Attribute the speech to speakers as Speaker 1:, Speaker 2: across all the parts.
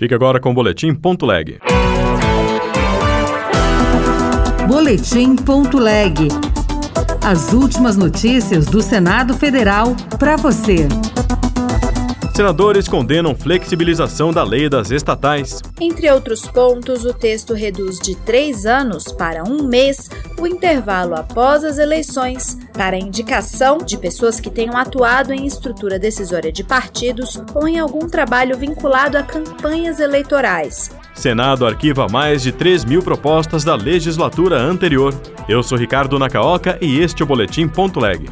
Speaker 1: Fique agora com o Boletim Ponto Leg.
Speaker 2: Boletim Ponto Leg. As últimas notícias do Senado Federal para você.
Speaker 1: Senadores condenam flexibilização da lei das estatais.
Speaker 3: Entre outros pontos, o texto reduz de três anos para um mês o intervalo após as eleições para a indicação de pessoas que tenham atuado em estrutura decisória de partidos ou em algum trabalho vinculado a campanhas eleitorais.
Speaker 1: Senado arquiva mais de 3 mil propostas da legislatura anterior. Eu sou Ricardo Nacaoca e este é o Boletim Ponto Leg.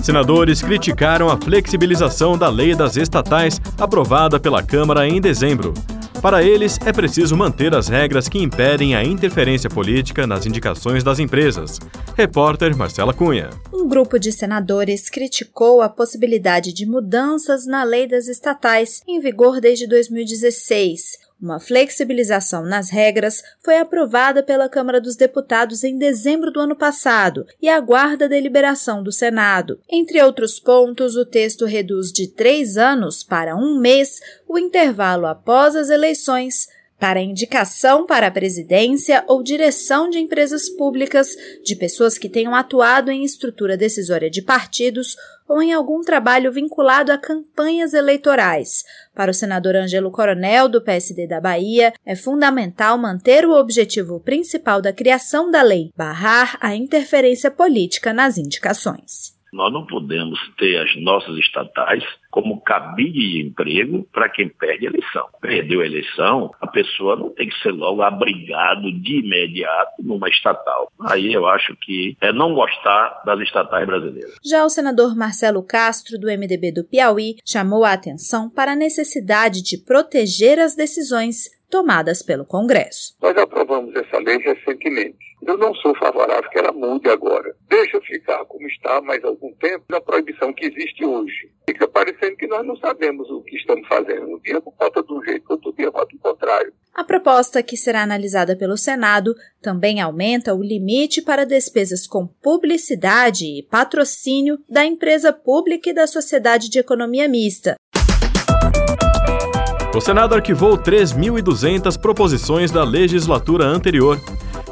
Speaker 1: Senadores criticaram a flexibilização da lei das estatais aprovada pela Câmara em dezembro. Para eles, é preciso manter as regras que impedem a interferência política nas indicações das empresas. Repórter Marcela Cunha.
Speaker 3: Um grupo de senadores criticou a possibilidade de mudanças na lei das estatais, em vigor desde 2016. Uma flexibilização nas regras foi aprovada pela Câmara dos Deputados em dezembro do ano passado e aguarda a deliberação do Senado. Entre outros pontos, o texto reduz de três anos para um mês o intervalo após as eleições para indicação para a presidência ou direção de empresas públicas de pessoas que tenham atuado em estrutura decisória de partidos ou em algum trabalho vinculado a campanhas eleitorais. Para o senador Ângelo Coronel, do PSD da Bahia, é fundamental manter o objetivo principal da criação da lei, barrar a interferência política nas indicações.
Speaker 4: Nós não podemos ter as nossas estatais como cabide de emprego para quem perde a eleição. Perdeu a eleição, a pessoa não tem que ser logo abrigado de imediato numa estatal. Aí eu acho que é não gostar das estatais brasileiras.
Speaker 3: Já o senador Marcelo Castro, do MDB do Piauí, chamou a atenção para a necessidade de proteger as decisões tomadas pelo Congresso.
Speaker 5: Nós aprovamos essa lei recentemente. Eu não sou favorável que ela mude agora. Deixa ficar como está mais algum tempo na proibição que existe hoje. Fica parecendo que nós não sabemos o que estamos fazendo. Um dia vota de um jeito, outro dia vota o contrário.
Speaker 3: A proposta, que será analisada pelo Senado, também aumenta o limite para despesas com publicidade e patrocínio da empresa pública e da sociedade de economia mista,
Speaker 1: o Senado arquivou 3.200 proposições da legislatura anterior.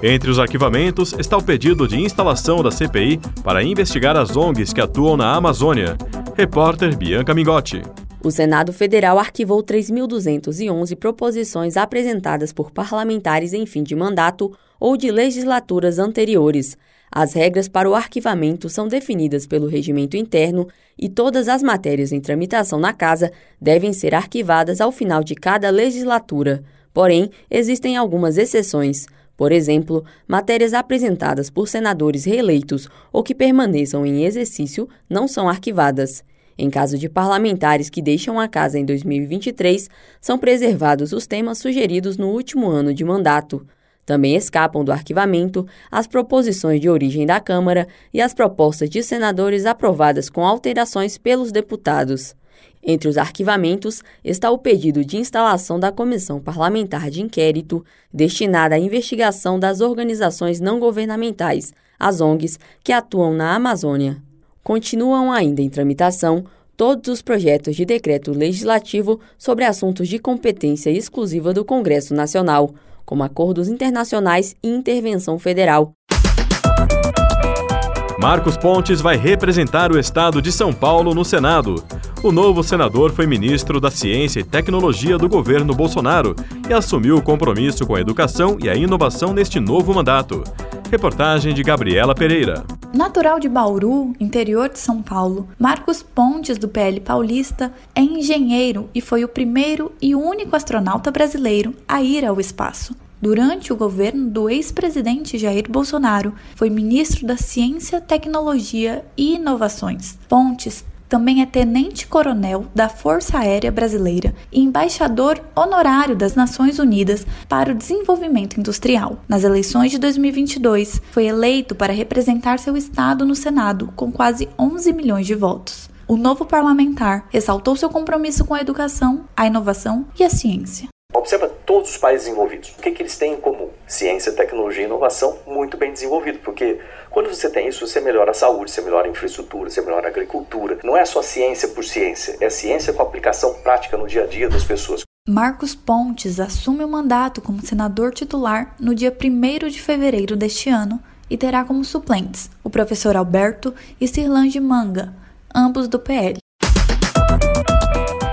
Speaker 1: Entre os arquivamentos está o pedido de instalação da CPI para investigar as ONGs que atuam na Amazônia. Repórter Bianca Mingotti.
Speaker 6: O Senado Federal arquivou 3.211 proposições apresentadas por parlamentares em fim de mandato ou de legislaturas anteriores. As regras para o arquivamento são definidas pelo regimento interno e todas as matérias em tramitação na Casa devem ser arquivadas ao final de cada legislatura. Porém, existem algumas exceções. Por exemplo, matérias apresentadas por senadores reeleitos ou que permaneçam em exercício não são arquivadas. Em caso de parlamentares que deixam a casa em 2023, são preservados os temas sugeridos no último ano de mandato. Também escapam do arquivamento as proposições de origem da Câmara e as propostas de senadores aprovadas com alterações pelos deputados. Entre os arquivamentos está o pedido de instalação da Comissão Parlamentar de Inquérito, destinada à investigação das organizações não governamentais, as ONGs, que atuam na Amazônia. Continuam ainda em tramitação todos os projetos de decreto legislativo sobre assuntos de competência exclusiva do Congresso Nacional, como acordos internacionais e intervenção federal.
Speaker 1: Marcos Pontes vai representar o estado de São Paulo no Senado. O novo senador foi ministro da Ciência e Tecnologia do governo Bolsonaro e assumiu o compromisso com a educação e a inovação neste novo mandato. Reportagem de Gabriela Pereira.
Speaker 7: Natural de Bauru, interior de São Paulo, Marcos Pontes, do PL Paulista, é engenheiro e foi o primeiro e único astronauta brasileiro a ir ao espaço. Durante o governo do ex-presidente Jair Bolsonaro, foi ministro da Ciência, Tecnologia e Inovações. Pontes também é tenente-coronel da Força Aérea Brasileira e embaixador honorário das Nações Unidas para o Desenvolvimento Industrial. Nas eleições de 2022, foi eleito para representar seu estado no Senado com quase 11 milhões de votos. O novo parlamentar ressaltou seu compromisso com a educação, a inovação e a ciência.
Speaker 8: Observa todos os países envolvidos. O que, que eles têm em comum? Ciência, tecnologia e inovação muito bem desenvolvido, porque quando você tem isso, você melhora a saúde, você melhora a infraestrutura, você melhora a agricultura. Não é só ciência por ciência, é ciência com aplicação prática no dia a dia das pessoas.
Speaker 7: Marcos Pontes assume o mandato como senador titular no dia 1 de fevereiro deste ano e terá como suplentes o professor Alberto e Cirlange Manga, ambos do PL.